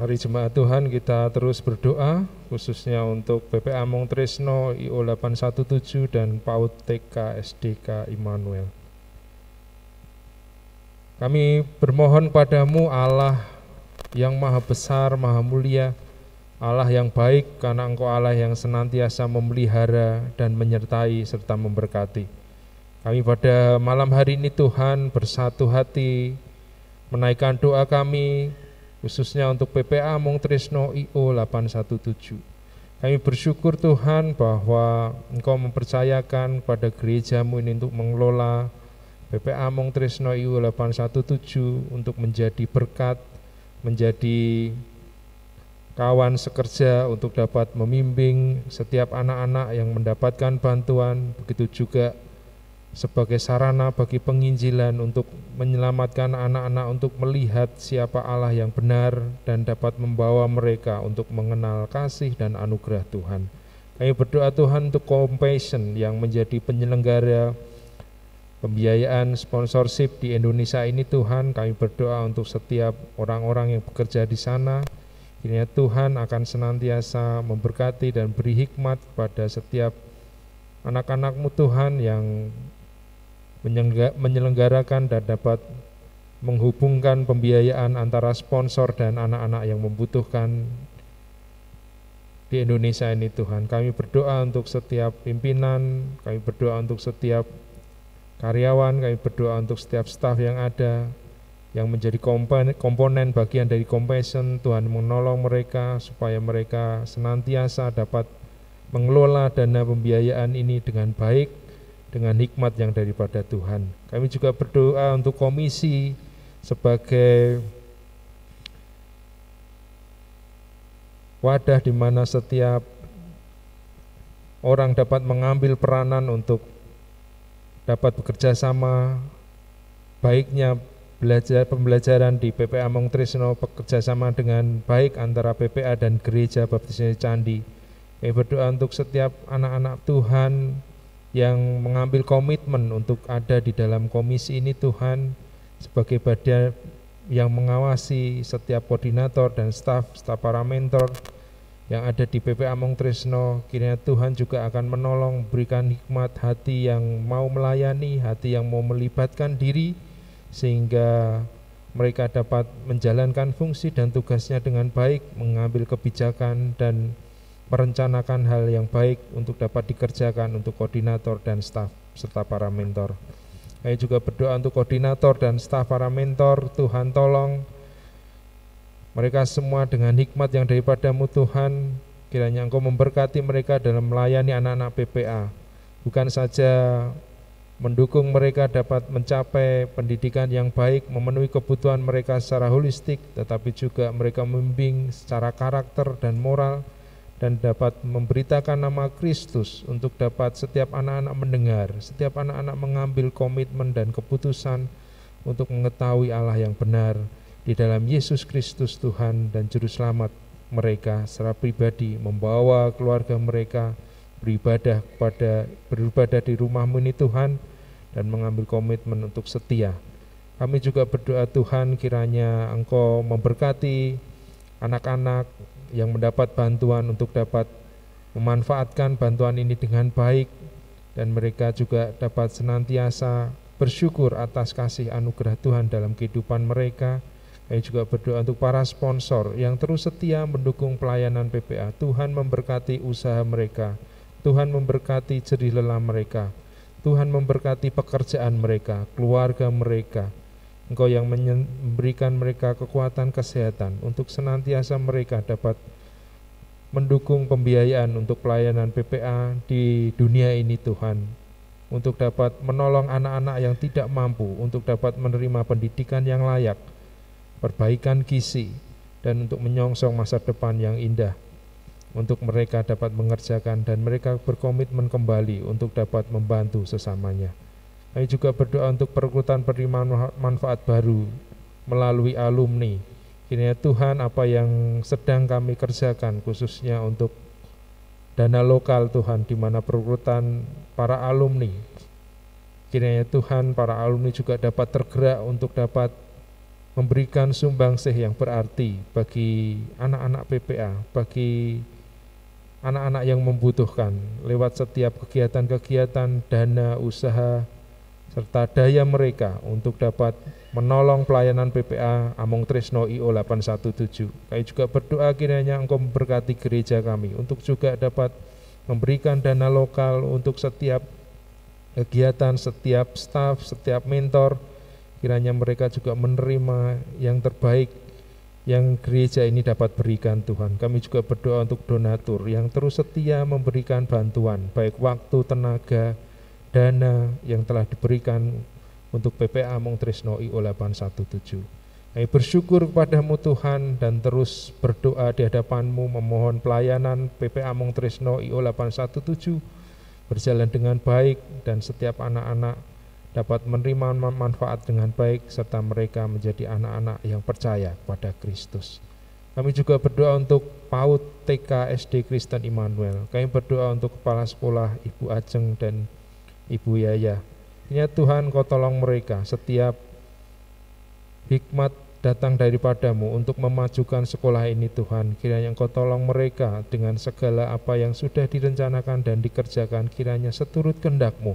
Mari jemaat Tuhan kita terus berdoa khususnya untuk PPA Mong Tresno IO 817 dan PAUD TK SDK Immanuel. Kami bermohon padamu Allah yang maha besar, maha mulia, Allah yang baik karena engkau Allah yang senantiasa memelihara dan menyertai serta memberkati. Kami pada malam hari ini Tuhan bersatu hati menaikkan doa kami khususnya untuk PPA Mung Trisno IO 817. Kami bersyukur Tuhan bahwa Engkau mempercayakan pada gerejamu ini untuk mengelola PPA Mung Trisno IO 817 untuk menjadi berkat, menjadi kawan sekerja untuk dapat membimbing setiap anak-anak yang mendapatkan bantuan, begitu juga sebagai sarana bagi penginjilan untuk menyelamatkan anak-anak untuk melihat siapa Allah yang benar dan dapat membawa mereka untuk mengenal kasih dan anugerah Tuhan. Kami berdoa Tuhan untuk compassion yang menjadi penyelenggara pembiayaan sponsorship di Indonesia ini Tuhan kami berdoa untuk setiap orang-orang yang bekerja di sana kiranya Tuhan akan senantiasa memberkati dan beri hikmat pada setiap anak-anakmu Tuhan yang menyelenggarakan dan dapat menghubungkan pembiayaan antara sponsor dan anak-anak yang membutuhkan di Indonesia ini Tuhan. Kami berdoa untuk setiap pimpinan, kami berdoa untuk setiap karyawan, kami berdoa untuk setiap staf yang ada yang menjadi komponen, komponen bagian dari compassion, Tuhan menolong mereka supaya mereka senantiasa dapat mengelola dana pembiayaan ini dengan baik dengan hikmat yang daripada Tuhan. Kami juga berdoa untuk komisi sebagai wadah di mana setiap orang dapat mengambil peranan untuk dapat bekerja sama baiknya belajar pembelajaran di PPA Mong Trisno bekerja sama dengan baik antara PPA dan Gereja Baptis Candi. Kami berdoa untuk setiap anak-anak Tuhan yang mengambil komitmen untuk ada di dalam komisi ini Tuhan sebagai badan yang mengawasi setiap koordinator dan staf, staf para mentor yang ada di PP Among Trisno kiranya Tuhan juga akan menolong berikan hikmat hati yang mau melayani hati yang mau melibatkan diri sehingga mereka dapat menjalankan fungsi dan tugasnya dengan baik mengambil kebijakan dan merencanakan hal yang baik untuk dapat dikerjakan untuk koordinator dan staf serta para mentor. Saya juga berdoa untuk koordinator dan staf para mentor, Tuhan tolong mereka semua dengan hikmat yang daripadamu Tuhan, kiranya Engkau memberkati mereka dalam melayani anak-anak PPA. Bukan saja mendukung mereka dapat mencapai pendidikan yang baik, memenuhi kebutuhan mereka secara holistik, tetapi juga mereka membimbing secara karakter dan moral, dan dapat memberitakan nama Kristus untuk dapat setiap anak-anak mendengar, setiap anak-anak mengambil komitmen dan keputusan untuk mengetahui Allah yang benar di dalam Yesus Kristus Tuhan dan Juru Selamat mereka secara pribadi membawa keluarga mereka beribadah kepada beribadah di rumahmu ini Tuhan dan mengambil komitmen untuk setia. Kami juga berdoa Tuhan kiranya Engkau memberkati anak-anak yang mendapat bantuan untuk dapat memanfaatkan bantuan ini dengan baik dan mereka juga dapat senantiasa bersyukur atas kasih anugerah Tuhan dalam kehidupan mereka. Kami juga berdoa untuk para sponsor yang terus setia mendukung pelayanan PPA. Tuhan memberkati usaha mereka. Tuhan memberkati jerih lelah mereka. Tuhan memberkati pekerjaan mereka, keluarga mereka, Engkau yang memberikan mereka kekuatan kesehatan untuk senantiasa mereka dapat mendukung pembiayaan untuk pelayanan PPA di dunia ini Tuhan untuk dapat menolong anak-anak yang tidak mampu untuk dapat menerima pendidikan yang layak perbaikan gizi dan untuk menyongsong masa depan yang indah untuk mereka dapat mengerjakan dan mereka berkomitmen kembali untuk dapat membantu sesamanya. Kami juga berdoa untuk perekrutan penerimaan manfaat baru melalui alumni. Kiranya Tuhan apa yang sedang kami kerjakan khususnya untuk dana lokal Tuhan di mana perekrutan para alumni. Kiranya Tuhan para alumni juga dapat tergerak untuk dapat memberikan sumbangsih yang berarti bagi anak-anak PPA, bagi anak-anak yang membutuhkan lewat setiap kegiatan-kegiatan dana usaha serta daya mereka untuk dapat menolong pelayanan PPA Among Trisno IO 817. Kami juga berdoa kiranya Engkau memberkati gereja kami untuk juga dapat memberikan dana lokal untuk setiap kegiatan, setiap staf, setiap mentor, kiranya mereka juga menerima yang terbaik yang gereja ini dapat berikan Tuhan. Kami juga berdoa untuk donatur yang terus setia memberikan bantuan, baik waktu, tenaga, dana yang telah diberikan untuk PPA Mong Trisno IO 817. Kami bersyukur kepadamu Tuhan dan terus berdoa di hadapanmu memohon pelayanan PPA Mong Trisno IO 817 berjalan dengan baik dan setiap anak-anak dapat menerima manfaat dengan baik serta mereka menjadi anak-anak yang percaya kepada Kristus. Kami juga berdoa untuk PAUD TK SD Kristen Immanuel. Kami berdoa untuk kepala sekolah Ibu Ajeng dan Ibu Yaya. Ya Tuhan kau tolong mereka setiap hikmat datang daripadamu untuk memajukan sekolah ini Tuhan. Kiranya Engkau tolong mereka dengan segala apa yang sudah direncanakan dan dikerjakan. Kiranya seturut kehendakmu.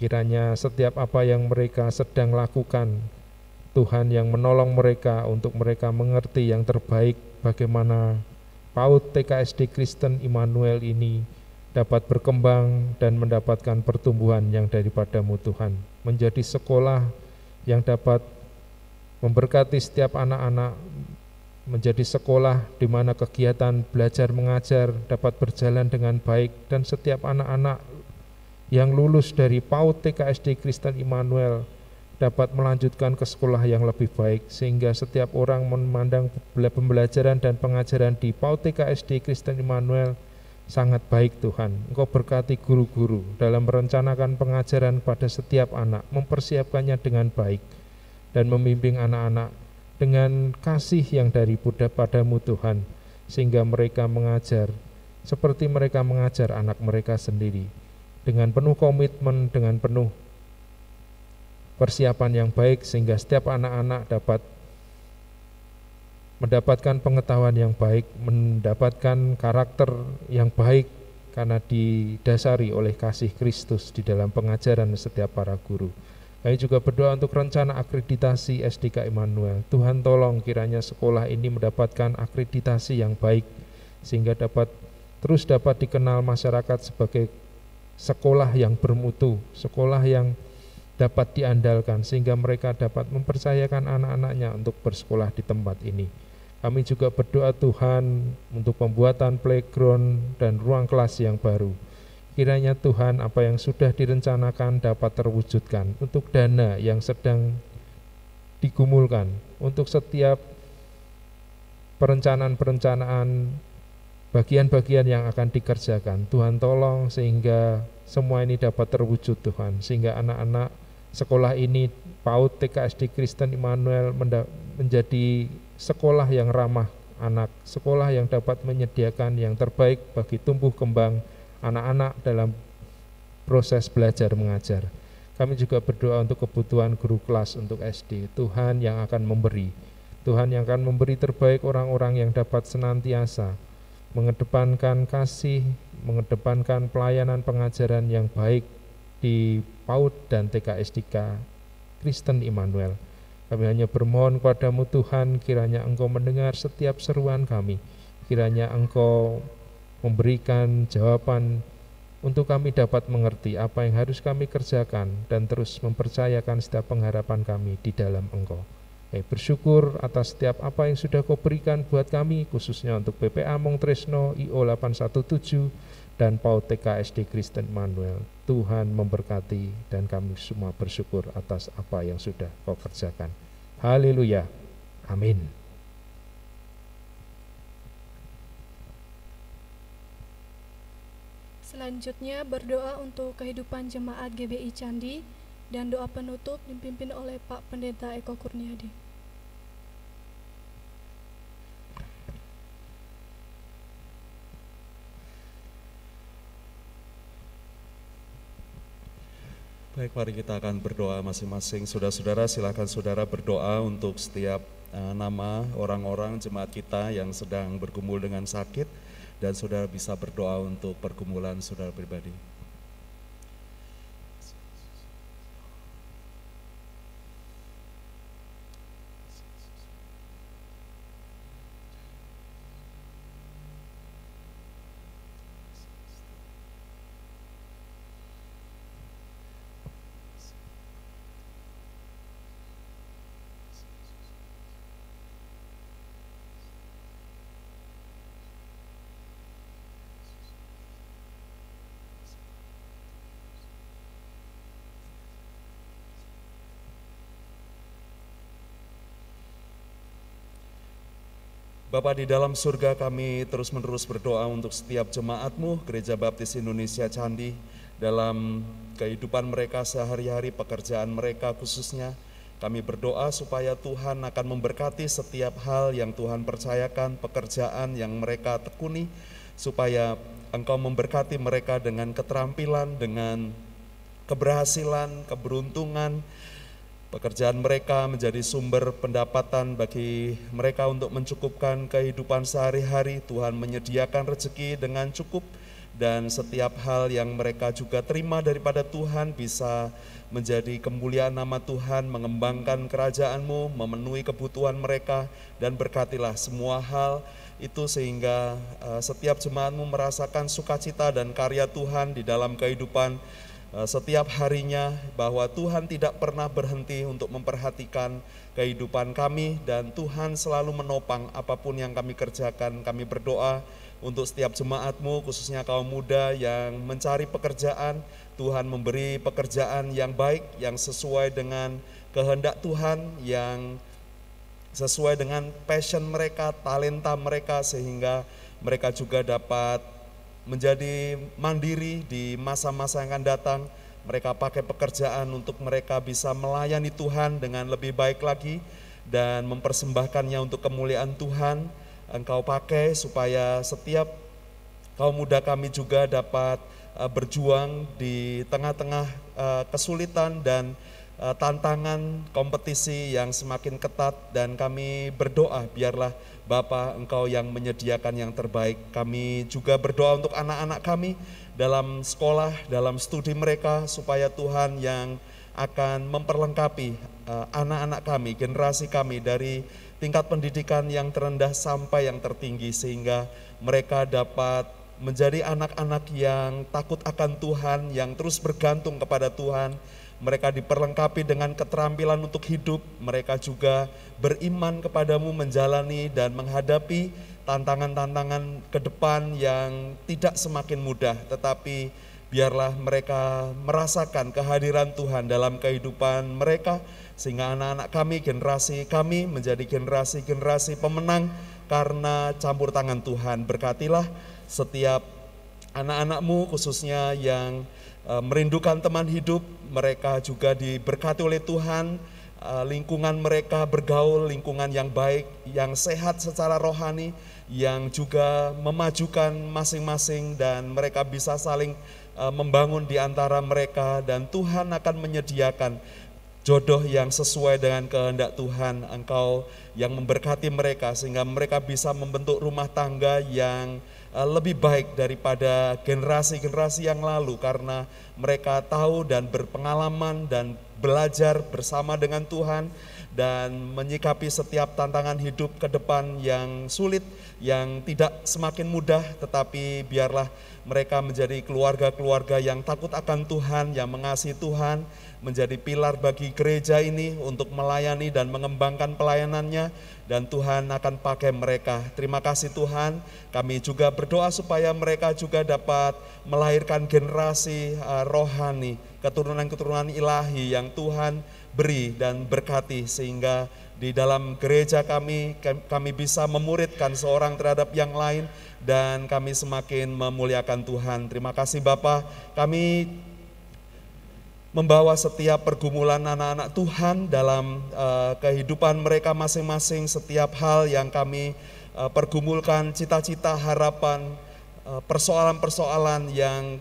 Kiranya setiap apa yang mereka sedang lakukan Tuhan yang menolong mereka untuk mereka mengerti yang terbaik bagaimana PAUD TKSD Kristen Immanuel ini dapat berkembang dan mendapatkan pertumbuhan yang daripadamu Tuhan. Menjadi sekolah yang dapat memberkati setiap anak-anak menjadi sekolah di mana kegiatan belajar mengajar dapat berjalan dengan baik dan setiap anak-anak yang lulus dari PAUD TKSD Kristen Immanuel dapat melanjutkan ke sekolah yang lebih baik sehingga setiap orang memandang pembelajaran dan pengajaran di PAUD TKSD Kristen Immanuel sangat baik Tuhan. Engkau berkati guru-guru dalam merencanakan pengajaran pada setiap anak, mempersiapkannya dengan baik dan membimbing anak-anak dengan kasih yang dari Buddha padamu Tuhan sehingga mereka mengajar seperti mereka mengajar anak mereka sendiri dengan penuh komitmen, dengan penuh persiapan yang baik sehingga setiap anak-anak dapat mendapatkan pengetahuan yang baik, mendapatkan karakter yang baik karena didasari oleh kasih Kristus di dalam pengajaran setiap para guru. Kami juga berdoa untuk rencana akreditasi SDK Immanuel. Tuhan tolong kiranya sekolah ini mendapatkan akreditasi yang baik sehingga dapat terus dapat dikenal masyarakat sebagai sekolah yang bermutu, sekolah yang dapat diandalkan sehingga mereka dapat mempercayakan anak-anaknya untuk bersekolah di tempat ini. Kami juga berdoa Tuhan untuk pembuatan playground dan ruang kelas yang baru. Kiranya Tuhan apa yang sudah direncanakan dapat terwujudkan untuk dana yang sedang digumulkan untuk setiap perencanaan-perencanaan bagian-bagian yang akan dikerjakan. Tuhan tolong sehingga semua ini dapat terwujud Tuhan, sehingga anak-anak sekolah ini PAUD TKSD Kristen Immanuel menjadi sekolah yang ramah anak, sekolah yang dapat menyediakan yang terbaik bagi tumbuh kembang anak-anak dalam proses belajar mengajar. Kami juga berdoa untuk kebutuhan guru kelas untuk SD. Tuhan yang akan memberi. Tuhan yang akan memberi terbaik orang-orang yang dapat senantiasa mengedepankan kasih, mengedepankan pelayanan pengajaran yang baik di PAUD dan TKSDK Kristen Immanuel. Kami hanya bermohon kepadamu Tuhan, kiranya Engkau mendengar setiap seruan kami. Kiranya Engkau memberikan jawaban untuk kami dapat mengerti apa yang harus kami kerjakan dan terus mempercayakan setiap pengharapan kami di dalam Engkau. Kami bersyukur atas setiap apa yang sudah kau berikan buat kami, khususnya untuk PPA Mong Tresno, IO 817, dan PAUD TKSD Kristen Manuel. Tuhan memberkati dan kami semua bersyukur atas apa yang sudah kau kerjakan. Haleluya. Amin. Selanjutnya berdoa untuk kehidupan jemaat GBI Candi dan doa penutup dipimpin oleh Pak Pendeta Eko Kurniadi. Baik, mari kita akan berdoa masing-masing. Saudara-saudara, silakan saudara berdoa untuk setiap uh, nama orang-orang jemaat kita yang sedang bergumul dengan sakit dan saudara bisa berdoa untuk pergumulan saudara pribadi. Bapa di dalam surga kami terus-menerus berdoa untuk setiap jemaatmu Gereja Baptis Indonesia Candi dalam kehidupan mereka sehari-hari, pekerjaan mereka khususnya. Kami berdoa supaya Tuhan akan memberkati setiap hal yang Tuhan percayakan, pekerjaan yang mereka tekuni, supaya Engkau memberkati mereka dengan keterampilan, dengan keberhasilan, keberuntungan, Pekerjaan mereka menjadi sumber pendapatan bagi mereka untuk mencukupkan kehidupan sehari-hari. Tuhan menyediakan rezeki dengan cukup dan setiap hal yang mereka juga terima daripada Tuhan bisa menjadi kemuliaan nama Tuhan, mengembangkan kerajaan-Mu, memenuhi kebutuhan mereka dan berkatilah semua hal itu sehingga uh, setiap jemaatmu merasakan sukacita dan karya Tuhan di dalam kehidupan Eh, setiap harinya bahwa Tuhan tidak pernah berhenti untuk memperhatikan kehidupan kami dan Tuhan selalu menopang apa pun yang kami kerjakan. Kami berdoa untuk setiap jemaatmu khususnya kaum muda yang mencari pekerjaan. Tuhan memberi pekerjaan yang baik, yang sesuai dengan kehendak Tuhan, yang sesuai dengan passion mereka, talenta mereka sehingga mereka juga dapat menjadi mandiri di masa-masa yang akan datang. Mereka pakai pekerjaan untuk mereka bisa melayani Tuhan dengan lebih baik lagi dan mempersembahkannya untuk kemuliaan Tuhan. Engkau pakai supaya setiap kaum muda kami juga dapat uh, berjuang di tengah-tengah uh, kesulitan dan tantangan kompetisi yang semakin ketat dan kami berdoa biarlah Bapa Engkau yang menyediakan yang terbaik. Kami juga berdoa untuk anak-anak kami dalam sekolah, dalam studi mereka supaya Tuhan yang akan memperlengkapi eh, anak-anak kami, generasi kami dari tingkat pendidikan yang terendah sampai yang tertinggi sehingga mereka dapat menjadi anak-anak yang takut akan Tuhan, yang terus bergantung kepada Tuhan, mereka diperlengkapi dengan keterampilan untuk hidup, mereka juga beriman kepadamu menjalani dan menghadapi tantangan-tantangan ke depan yang tidak semakin mudah, tetapi biarlah mereka merasakan kehadiran Tuhan dalam kehidupan mereka, sehingga anak-anak kami, generasi kami menjadi generasi-generasi pemenang karena campur tangan Tuhan. Berkatilah setiap anak-anakmu khususnya yang merindukan teman hidup, mereka juga diberkati oleh Tuhan, eh, lingkungan mereka bergaul, lingkungan yang baik, yang sehat secara rohani, yang juga memajukan masing-masing dan mereka bisa saling eh, membangun di antara mereka dan Tuhan akan menyediakan jodoh yang sesuai dengan kehendak Tuhan. Engkau yang memberkati mereka sehingga mereka bisa membentuk rumah tangga yang Eh, lebih baik daripada generasi-generasi yang lalu karena mereka tahu dan berpengalaman dan belajar bersama dengan Tuhan dan menyikapi setiap tantangan hidup ke depan yang sulit, yang tidak semakin mudah, tetapi biarlah mereka menjadi keluarga-keluarga yang takut akan Tuhan, yang mengasihi Tuhan, menjadi pilar bagi gereja ini untuk melayani dan mengembangkan pelayanannya dan Tuhan akan pakai mereka. Terima kasih Tuhan. Kami juga berdoa supaya mereka juga dapat melahirkan generasi uh, rohani, keturunan-keturunan ilahi yang Tuhan beri dan berkati sehingga di dalam gereja kami kami bisa memuridkan seorang terhadap yang lain dan kami semakin memuliakan Tuhan. Terima kasih Bapak. Kami membawa setiap pergumulan anak-anak Tuhan dalam uh, kehidupan mereka masing-masing, setiap hal yang kami uh, pergumulkan, cita-cita, harapan, uh, persoalan-persoalan yang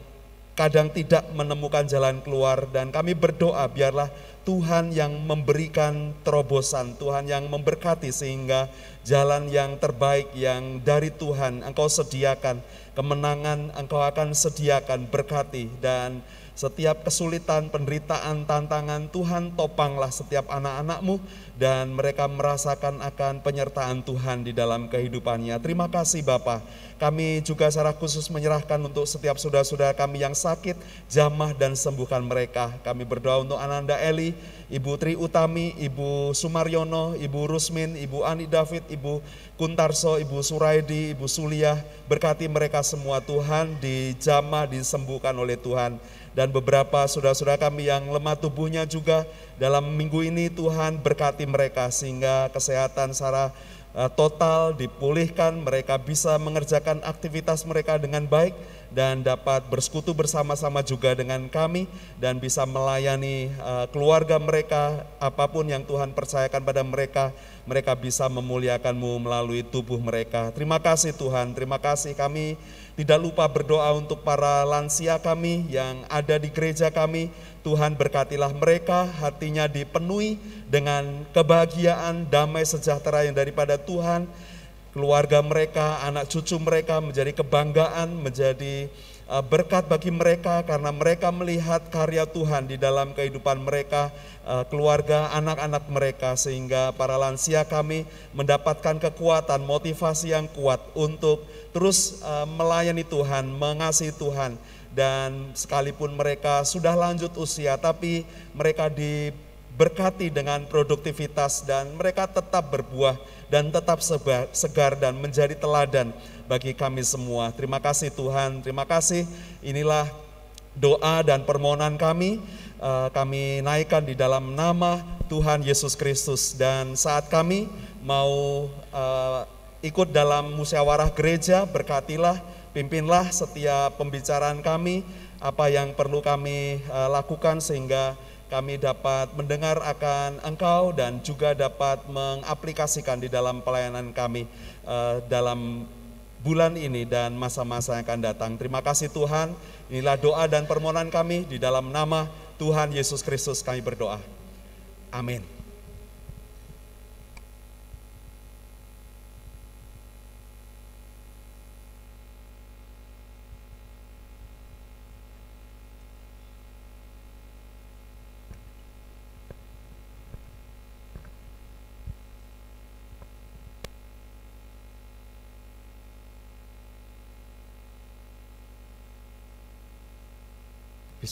kadang tidak menemukan jalan keluar. Dan kami berdoa biarlah Tuhan yang memberikan terobosan, Tuhan yang memberkati sehingga jalan yang terbaik yang dari Tuhan Engkau sediakan, kemenangan Engkau akan sediakan berkati dan setiap kesulitan, penderitaan, tantangan, Tuhan topanglah setiap anak-anakmu dan mereka merasakan akan penyertaan Tuhan di dalam kehidupannya. Terima kasih Bapak. Kami juga secara khusus menyerahkan untuk setiap saudara-saudara kami yang sakit, jamah dan sembuhkan mereka. Kami berdoa untuk Ananda Eli, Ibu Tri Utami, Ibu Sumaryono, Ibu Rusmin, Ibu Ani David, Ibu Kuntarso, Ibu Suraidi, Ibu Suliah. Berkati mereka semua Tuhan, dijamah, disembuhkan oleh Tuhan dan beberapa saudara-saudara kami yang lemah tubuhnya juga dalam minggu ini Tuhan berkati mereka sehingga kesehatan secara uh, total dipulihkan, mereka bisa mengerjakan aktivitas mereka dengan baik dan dapat bersekutu bersama-sama juga dengan kami dan bisa melayani uh, keluarga mereka apa pun yang Tuhan percayakan pada mereka mereka bisa memuliakanmu melalui tubuh mereka. Terima kasih Tuhan, terima kasih kami tidak lupa berdoa untuk para lansia kami yang ada di gereja kami. Tuhan berkatilah mereka, hatinya dipenuhi dengan kebahagiaan, damai sejahtera yang daripada Tuhan. Keluarga mereka, anak cucu mereka menjadi kebanggaan, menjadi berkat bagi mereka karena mereka melihat karya Tuhan di dalam kehidupan mereka uh, keluarga, anak-anak mereka sehingga para lansia kami mendapatkan kekuatan, motivasi yang kuat untuk terus uh, melayani Tuhan, mengasihi Tuhan. Dan sekalipun mereka sudah lanjut usia tapi mereka diberkati dengan produktivitas dan mereka tetap berbuah dan tetap segar dan menjadi teladan bagi kami semua. Terima kasih Tuhan, terima kasih. Inilah doa dan permohonan kami uh, kami naikkan di dalam nama Tuhan Yesus Kristus dan saat kami mau uh, ikut dalam musyawarah gereja berkatilah pimpinlah setiap pembicaraan kami apa yang perlu kami uh, lakukan sehingga kami dapat mendengar akan Engkau dan juga dapat mengaplikasikan di dalam pelayanan kami uh, dalam bulan ini dan masa-masa yang akan datang. Terima kasih Tuhan. Inilah doa dan permohonan kami di dalam nama Tuhan Yesus Kristus kami berdoa. Amin.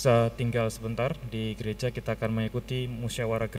Bisa tinggal sebentar di gereja kita akan mengikuti musyawarah